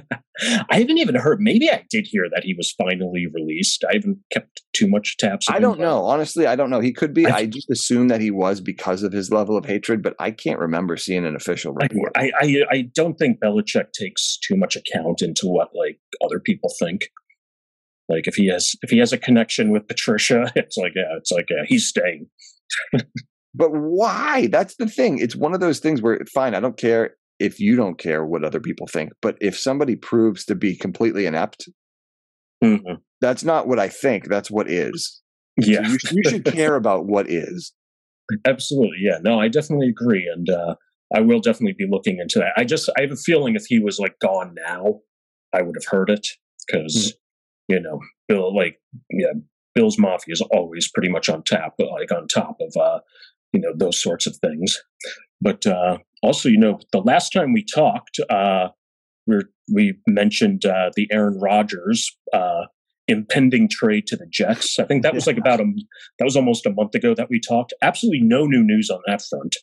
I haven't even heard. Maybe I did hear that he was finally released. I haven't kept too much tabs. I don't know. Honestly, I don't know. He could be. I, I, just assume that he was because of his level of hatred, but I can't remember seeing an official report. I, I, I don't think Belichick takes too much account into what like other people think. Like if he has if he has a connection with Patricia, it's like yeah, it's like yeah, he's staying. but why? That's the thing. It's one of those things where fine, I don't care if you don't care what other people think. But if somebody proves to be completely inept, mm-hmm. that's not what I think. That's what is. Yeah. So you, you, should care about what is. Absolutely. Yeah. No, I definitely agree. And uh, I will definitely be looking into that. I just, I have a feeling if he was like gone now, I would have heard it because, mm-hmm. you know, Bill, like, yeah, Bill's Mafia is always pretty much on tap, like on top of, uh, you know, those sorts of things. But uh, also, you know, the last time we talked, uh, we we mentioned uh, the Aaron Rodgers uh, impending trade to the Jets. I think that was like about a that was almost a month ago that we talked. Absolutely no new news on that front.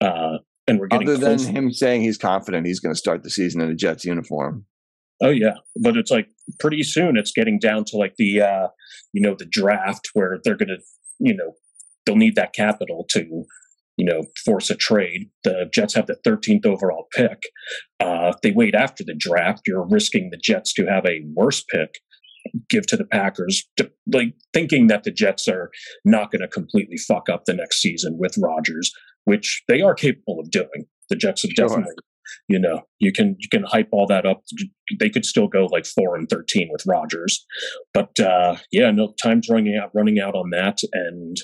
Uh, and we're getting other than him saying he's confident he's going to start the season in a Jets uniform. Oh yeah, but it's like pretty soon it's getting down to like the uh, you know the draft where they're going to you know they'll need that capital to you know, force a trade. The Jets have the 13th overall pick. Uh, if they wait after the draft, you're risking the Jets to have a worse pick give to the Packers, to, like thinking that the Jets are not going to completely fuck up the next season with Rodgers, which they are capable of doing. The Jets have sure. definitely, you know, you can you can hype all that up. They could still go like four and thirteen with Rodgers, but uh, yeah, no, time's running out, running out on that, and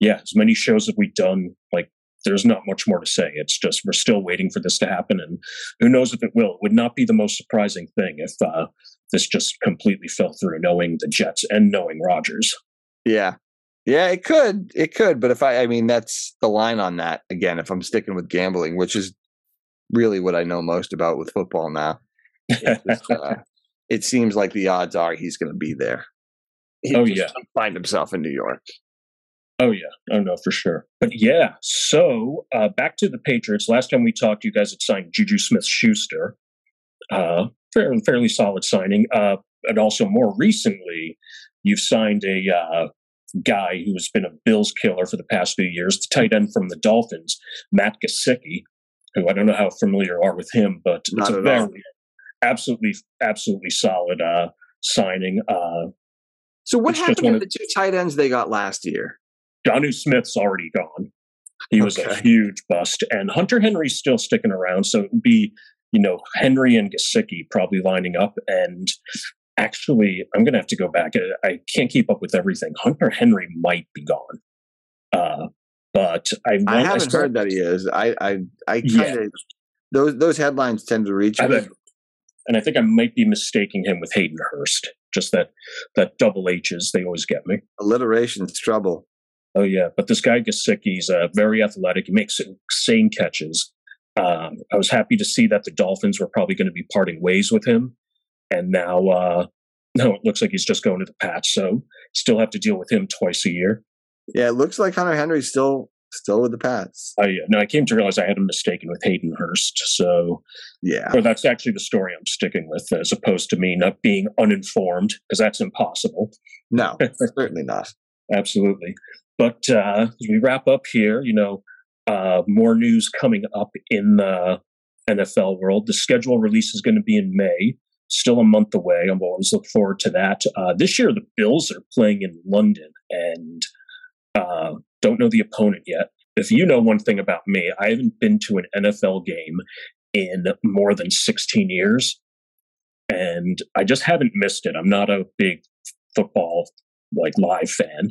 yeah, as many shows as we've done, like there's not much more to say. It's just we're still waiting for this to happen, and who knows if it will. It would not be the most surprising thing if uh, this just completely fell through, knowing the Jets and knowing Rodgers. Yeah, yeah, it could, it could. But if I, I mean, that's the line on that. Again, if I'm sticking with gambling, which is really what I know most about with football now, just, uh, it seems like the odds are he's going to be there. He oh yeah, find himself in New York. Oh yeah, oh no, for sure. But yeah, so uh, back to the Patriots. Last time we talked, you guys had signed Juju Smith-Schuster, uh, fairly, fairly solid signing. Uh, and also more recently, you've signed a uh, guy who's been a Bills killer for the past few years, the tight end from the Dolphins, Matt Gesicki, who I don't know how familiar you are with him, but Not it's a very all. absolutely, absolutely solid uh, signing. Uh, so what happened to the two tight ends they got last year? Jonnu Smith's already gone. He was okay. a huge bust, and Hunter Henry's still sticking around. So it'd be, you know, Henry and Gesicki probably lining up. And actually, I'm going to have to go back. I can't keep up with everything. Hunter Henry might be gone. Uh, but I, I haven't I heard that he is. I, I, I kind of yeah. those those headlines tend to reach me. And I think I might be mistaking him with Hayden Hurst. Just that that double H's, they always get me. Alliteration's trouble. Oh yeah, but this guy Gesicki's uh, very athletic. He makes insane catches. Um, I was happy to see that the Dolphins were probably going to be parting ways with him, and now uh, no, it looks like he's just going to the Pats. So still have to deal with him twice a year. Yeah, it looks like Hunter Henry's still still with the Pats. I no, I came to realize I had him mistaken with Hayden Hurst. So yeah, but that's actually the story I'm sticking with, as opposed to me not being uninformed, because that's impossible. No, certainly not. Absolutely. But uh, as we wrap up here, you know, uh, more news coming up in the NFL world. The schedule release is going to be in May, still a month away. I'm always look forward to that. Uh, this year, the Bills are playing in London and uh, don't know the opponent yet. If you know one thing about me, I haven't been to an NFL game in more than 16 years. And I just haven't missed it. I'm not a big football like live fan.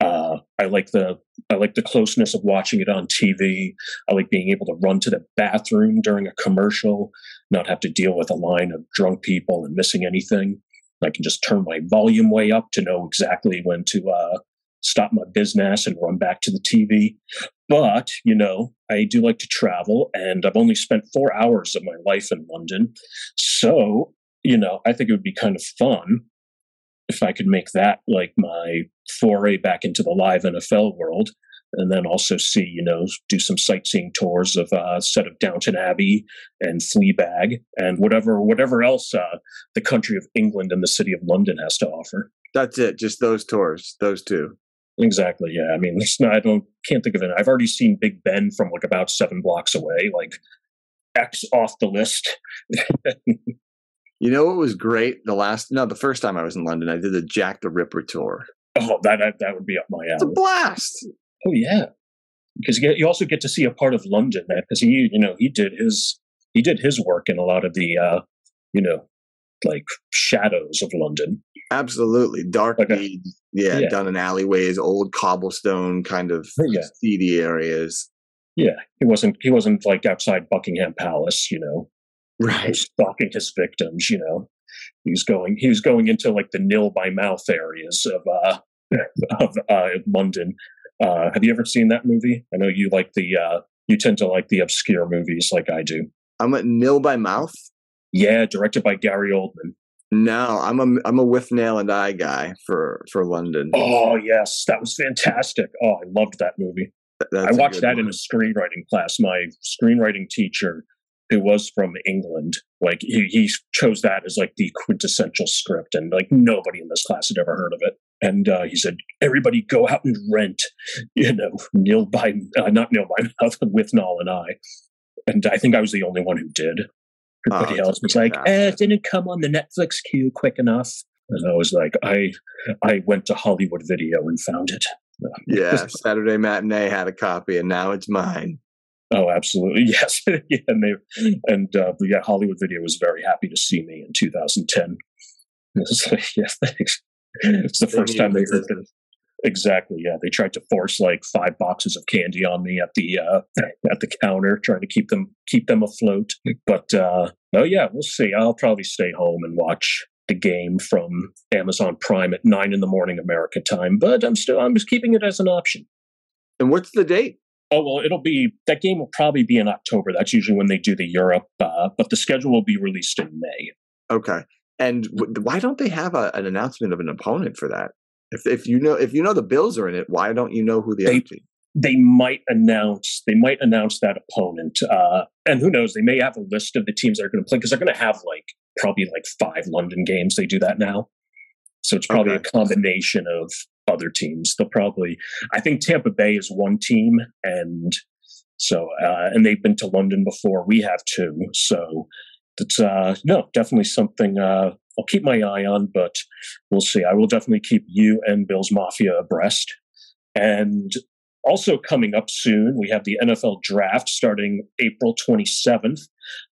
Uh, I like the I like the closeness of watching it on TV. I like being able to run to the bathroom during a commercial, not have to deal with a line of drunk people and missing anything. I can just turn my volume way up to know exactly when to uh, stop my business and run back to the TV. But, you know, I do like to travel and I've only spent four hours of my life in London. So, you know, I think it would be kind of fun if I could make that like my foray back into the live NFL world, and then also see, you know, do some sightseeing tours of a uh, set of Downton Abbey and Fleabag and whatever whatever else uh, the country of England and the city of London has to offer. That's it. Just those tours, those two. Exactly. Yeah. I mean, it's not, I don't can't think of it. I've already seen Big Ben from like about seven blocks away. Like X off the list. You know what was great? The last no, the first time I was in London, I did the Jack the Ripper tour. Oh, that that would be up my alley. It's a blast. Oh yeah, because you, you also get to see a part of London because he, you know, he did his he did his work in a lot of the, uh, you know, like shadows of London. Absolutely, dark like a, yeah, yeah, done in alleyways, old cobblestone kind of yeah. seedy areas. Yeah, he wasn't he wasn't like outside Buckingham Palace, you know, right. Stalking his victims you know. He was going he was going into like the nil by mouth areas of uh of uh london. Uh have you ever seen that movie? I know you like the uh you tend to like the obscure movies like i do. I'm at nil by mouth yeah directed by gary oldman. No i'm a i'm a Withnail and I guy for for london. Oh yes. That was fantastic. Oh i loved that movie. That's i watched that one. in a screenwriting class. My screenwriting teacher who was from England, like he, he chose that as like the quintessential script, and like nobody in this class had ever heard of it. And uh, he said, "Everybody, go out and rent, you know, Neil by uh, not Neil by mouth Withnail and I." And I think I was the only one who did. Everybody oh, else was like, eh, "It didn't come on the Netflix queue quick enough." And I was like, "I, I went to Hollywood Video and found it." Yeah, Saturday matinee had a copy, and now it's mine. Oh, absolutely, yes. yeah, and they and uh, yeah, Hollywood Video was very happy to see me in 2010. It's like, yeah, thanks. It's the they first time they heard it. Exactly. Yeah, they tried to force like five boxes of candy on me at the uh, at the counter, trying to keep them keep them afloat. But uh, oh yeah, we'll see. I'll probably stay home and watch the game from Amazon Prime at nine in the morning America time. But I'm still I'm just keeping it as an option. And what's the date? Oh well, it'll be that game will probably be in October. That's usually when they do the Europe, uh, but the schedule will be released in May. Okay, and w- why don't they have a, an announcement of an opponent for that? If if you know if you know the Bills are in it, why don't you know who the they, team? They might announce they might announce that opponent, uh, and who knows? They may have a list of the teams that are going to play because they're going to have like probably like five London games. They do that now, so it's probably okay. a combination of other teams. They'll probably, I think Tampa Bay is one team, and so uh, and they've been to London before. We have too. So that's uh, no, definitely something uh, I'll keep my eye on, but we'll see. I will definitely keep you and Bills Mafia abreast. And also coming up soon, we have the NFL draft starting April 27th.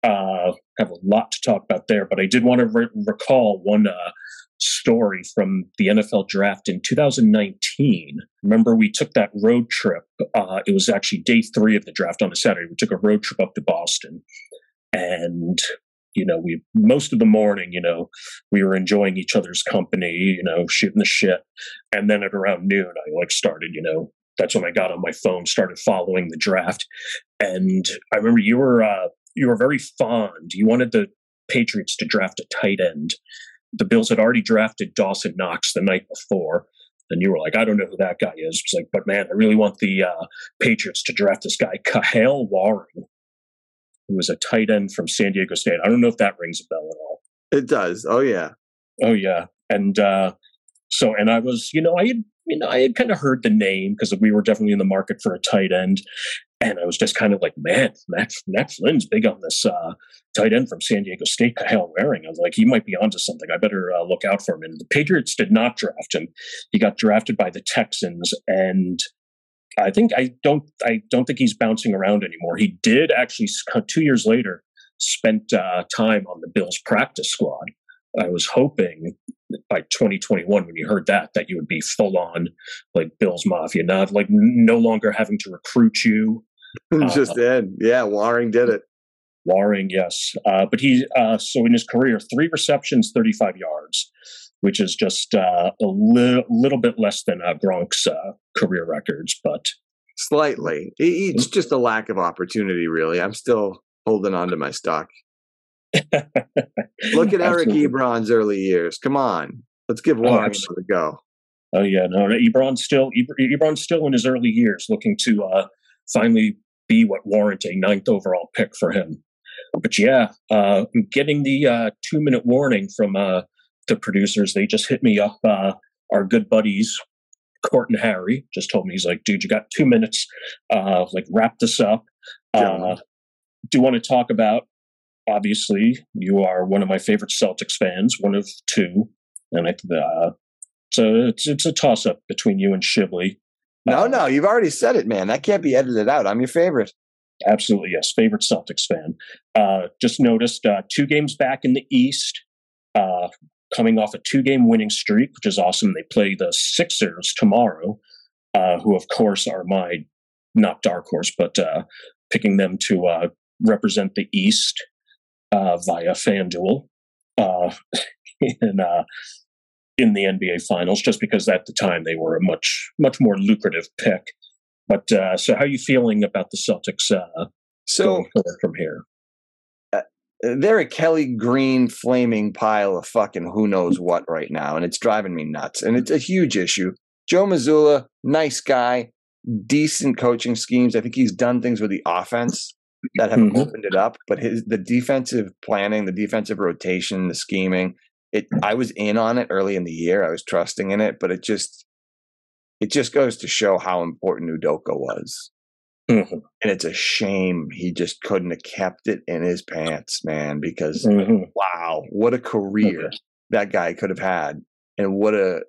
Uh, have a lot to talk about there, but I did want to re- recall one uh, story from the NFL draft in 2019. Remember, we took that road trip. Uh, it was actually day three of the draft on a Saturday. We took a road trip up to Boston. And, you know, we, most of the morning, you know, we were enjoying each other's company, you know, shooting the shit. And then at around noon, I like started, you know, that's when I got on my phone, started following the draft. and I remember you were uh, you were very fond. You wanted the Patriots to draft a tight end. The Bills had already drafted Dawson Knox the night before, and you were like, I don't know who that guy is. It's like, but man, I really want the uh, Patriots to draft this guy, Kahale Warring, who was a tight end from San Diego State. I don't know if that rings a bell at all. It does. Oh yeah. Oh yeah. And uh, so, and I was, you know, I had, you know, I had kind of heard the name because we were definitely in the market for a tight end. And I was just kind of like, man, Matt, Matt Flynn's big on this uh, tight end from San Diego State, Kyle Warring. I was like, he might be onto something. I better uh, look out for him. And the Patriots did not draft him. He got drafted by the Texans, and I think I don't I don't think he's bouncing around anymore. He did actually two years later spent uh, time on the Bills practice squad. I was hoping by 2021 when you heard that that you would be full on like Bills Mafia, not like no longer having to recruit you. Just uh, did, yeah. Warring did it. Warring, yes, uh, but he uh, so in his career, three receptions, 35 yards, which is just uh, a li- little bit less than uh, Gronk's uh, career records, but slightly. It's just a lack of opportunity, really. I'm still holding on to my stock. Look at Eric Ebron's early years. Come on, let's give Warring oh, a go. Oh yeah, no, Ebron's still Ebron's still in his early years, looking to uh, finally be what warrant a ninth overall pick for him. But yeah, uh, getting the uh, two minute warning from uh, the producers. They just hit me up. Uh, our good buddies, Court and Harry, just told me he's like, dude, you got two minutes. Uh, like wrap this up. Uh, do you want to talk about obviously you are one of my favorite Celtics fans, one of two, and I, uh, so it's it's a toss up between you and Shibley. No, uh, no, you've already said it, man. That can't be edited out. I'm your favorite. Absolutely, yes, favorite Celtics fan. Uh, just noticed uh, two games back in the East, uh, coming off a two game winning streak, which is awesome. They play the Sixers tomorrow, uh, who of course are my not dark horse, but uh, picking them to uh, represent the East uh, via FanDuel uh, in uh, in the NBA Finals, just because at the time they were a much much more lucrative pick. But uh, so, how are you feeling about the Celtics? Uh, so from here, uh, they're a Kelly Green flaming pile of fucking who knows what right now, and it's driving me nuts. And it's a huge issue. Joe Mazzulla, nice guy, decent coaching schemes. I think he's done things with the offense that have mm-hmm. opened it up. But his the defensive planning, the defensive rotation, the scheming, it I was in on it early in the year. I was trusting in it, but it just it just goes to show how important Udoka was. Mm-hmm. And it's a shame he just couldn't have kept it in his pants, man, because mm-hmm. wow, what a career that guy could have had. And what a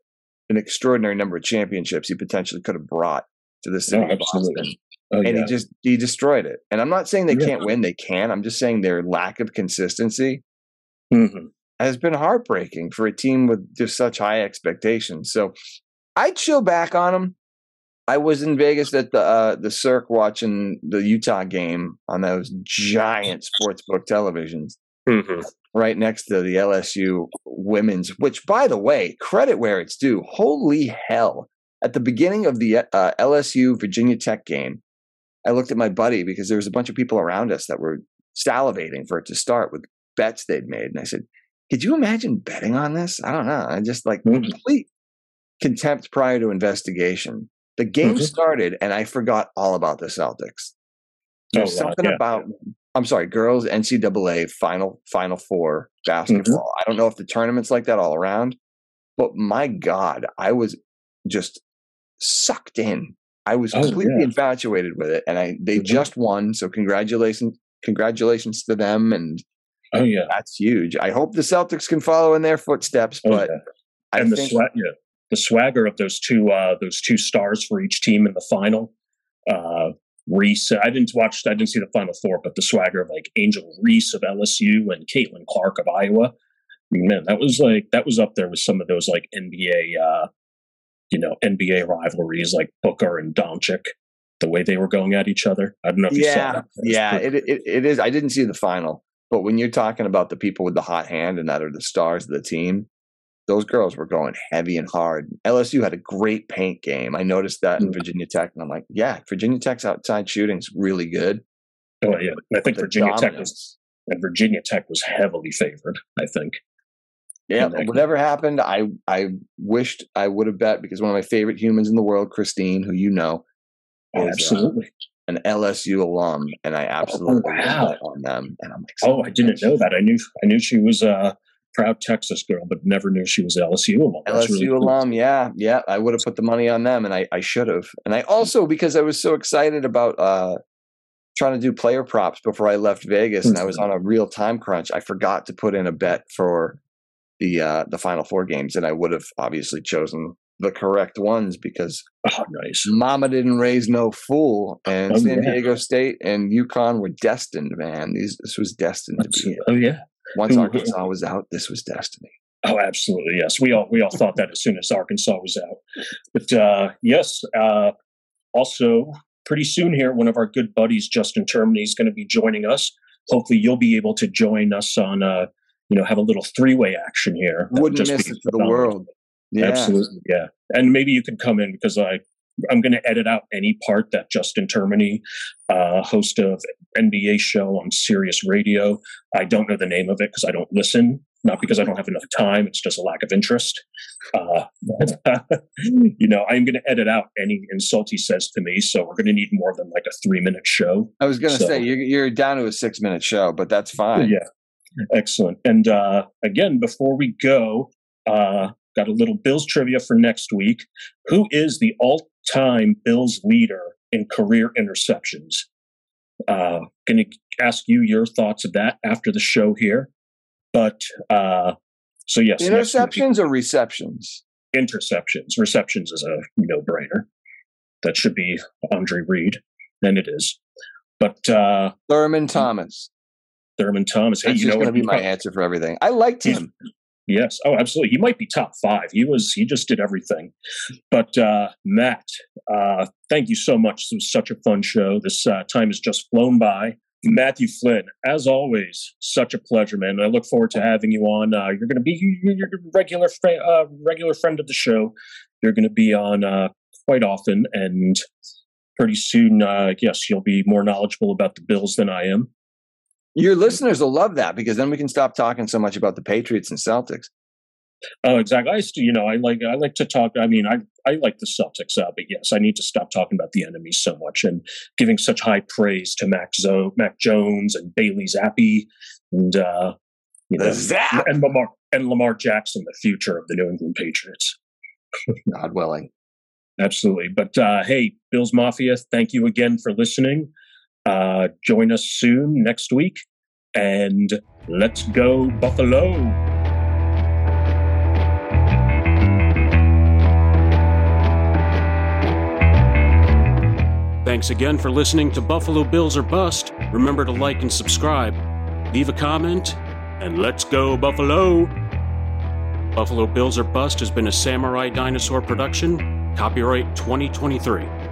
an extraordinary number of championships he potentially could have brought to the city of Boston. Oh, and yeah. he just he destroyed it. And I'm not saying they yeah. can't win; they can. I'm just saying their lack of consistency mm-hmm. has been heartbreaking for a team with just such high expectations. So I chill back on them. I was in Vegas at the uh, the Circa watching the Utah game on those giant sportsbook televisions, mm-hmm. right next to the LSU women's. Which, by the way, credit where it's due. Holy hell! At the beginning of the uh, LSU Virginia Tech game, I looked at my buddy because there was a bunch of people around us that were salivating for it to start with bets they'd made. And I said, Could you imagine betting on this? I don't know. I just like mm-hmm. complete contempt prior to investigation. The game mm-hmm. started and I forgot all about the Celtics. There's oh, something yeah. about I'm sorry, girls NCAA final final four mm-hmm. basketball. Mm-hmm. I don't know if the tournament's like that all around, but my God, I was just sucked in I was oh, completely yeah. infatuated with it, and I they mm-hmm. just won. So congratulations, congratulations to them, and oh yeah, that's huge. I hope the Celtics can follow in their footsteps, oh, but yeah. and the swag, yeah, the swagger of those two uh, those two stars for each team in the final. Uh, Reese, I didn't watch, I didn't see the final four, but the swagger of like Angel Reese of LSU and Caitlin Clark of Iowa. Man, that was like that was up there with some of those like NBA uh, you know, NBA rivalries like Booker and Doncic, the way they were going at each other. I don't know if you yeah, saw that. Yeah, it, it, it is. I didn't see the final, but when you're talking about the people with the hot hand and that are the stars of the team, those girls were going heavy and hard. LSU had a great paint game. I noticed that in mm. Virginia Tech, and I'm like, yeah, Virginia Tech's outside shooting's really good. Oh yeah, I think Virginia dominance. Tech was and Virginia Tech was heavily favored. I think. Yeah, whatever happened, I I wished I would have bet because one of my favorite humans in the world, Christine, who you know, is, uh, absolutely. Uh, an LSU alum, and I oh, absolutely oh, wow. on them. And I'm like, oh, I didn't know that. I knew I knew she was a proud Texas girl, but never knew she was LSU alum. LSU really alum, yeah, yeah. I would have put the money on them, and I I should have. And I also because I was so excited about uh trying to do player props before I left Vegas, and I was on a real time crunch. I forgot to put in a bet for the uh, the final four games, and I would have obviously chosen the correct ones because oh, nice. Mama didn't raise no fool, and oh, San yeah. Diego State and UConn were destined. Man, these this was destined That's, to be. Oh yeah. Once Arkansas was out, this was destiny. Oh, absolutely, yes. We all we all thought that as soon as Arkansas was out. But uh, yes, uh, also pretty soon here, one of our good buddies, Justin Termini, is going to be joining us. Hopefully, you'll be able to join us on, uh, you know, have a little three way action here. Wouldn't just miss it for the world. Yeah. Absolutely, yeah. And maybe you could come in because I I'm going to edit out any part that Justin Termini, uh, host of NBA show on Sirius Radio. I don't know the name of it because I don't listen not because I don't have enough time. It's just a lack of interest. Uh, you know, I'm going to edit out any insult he says to me. So we're going to need more than like a three minute show. I was going to so, say you're, you're, down to a six minute show, but that's fine. Yeah. Excellent. And uh, again, before we go, uh, got a little Bills trivia for next week. Who is the all time Bills leader in career interceptions? Uh, going to ask you your thoughts of that after the show here. But uh, so yes, interceptions or receptions? Interceptions. Receptions is a no-brainer. That should be Andre Reed, and it is. But uh, Thurman Thomas. Thurman Thomas. Hey, That's you know going to be my answer for everything. I liked him. Yes. Oh, absolutely. He might be top five. He was. He just did everything. But uh, Matt, uh, thank you so much. This was such a fun show. This uh, time has just flown by. Matthew Flynn, as always, such a pleasure, man. I look forward to having you on. Uh, you're going to be your regular fr- uh, regular friend of the show. You're going to be on uh, quite often, and pretty soon, uh, yes, you'll be more knowledgeable about the Bills than I am. Your listeners will love that because then we can stop talking so much about the Patriots and Celtics. Oh, exactly. I used to, you know, I like I like to talk. I mean, I I like the Celtics, uh, but yes, I need to stop talking about the enemy so much and giving such high praise to Mac Zo- Mac Jones and Bailey Zappe and uh, you know, and Lamar and Lamar Jackson, the future of the New England Patriots. God willing. Absolutely. But uh, hey, Bills Mafia, thank you again for listening. Uh, join us soon next week, and let's go Buffalo. Thanks again for listening to Buffalo Bills or Bust. Remember to like and subscribe, leave a comment, and let's go, Buffalo! Buffalo Bills or Bust has been a Samurai Dinosaur production, copyright 2023.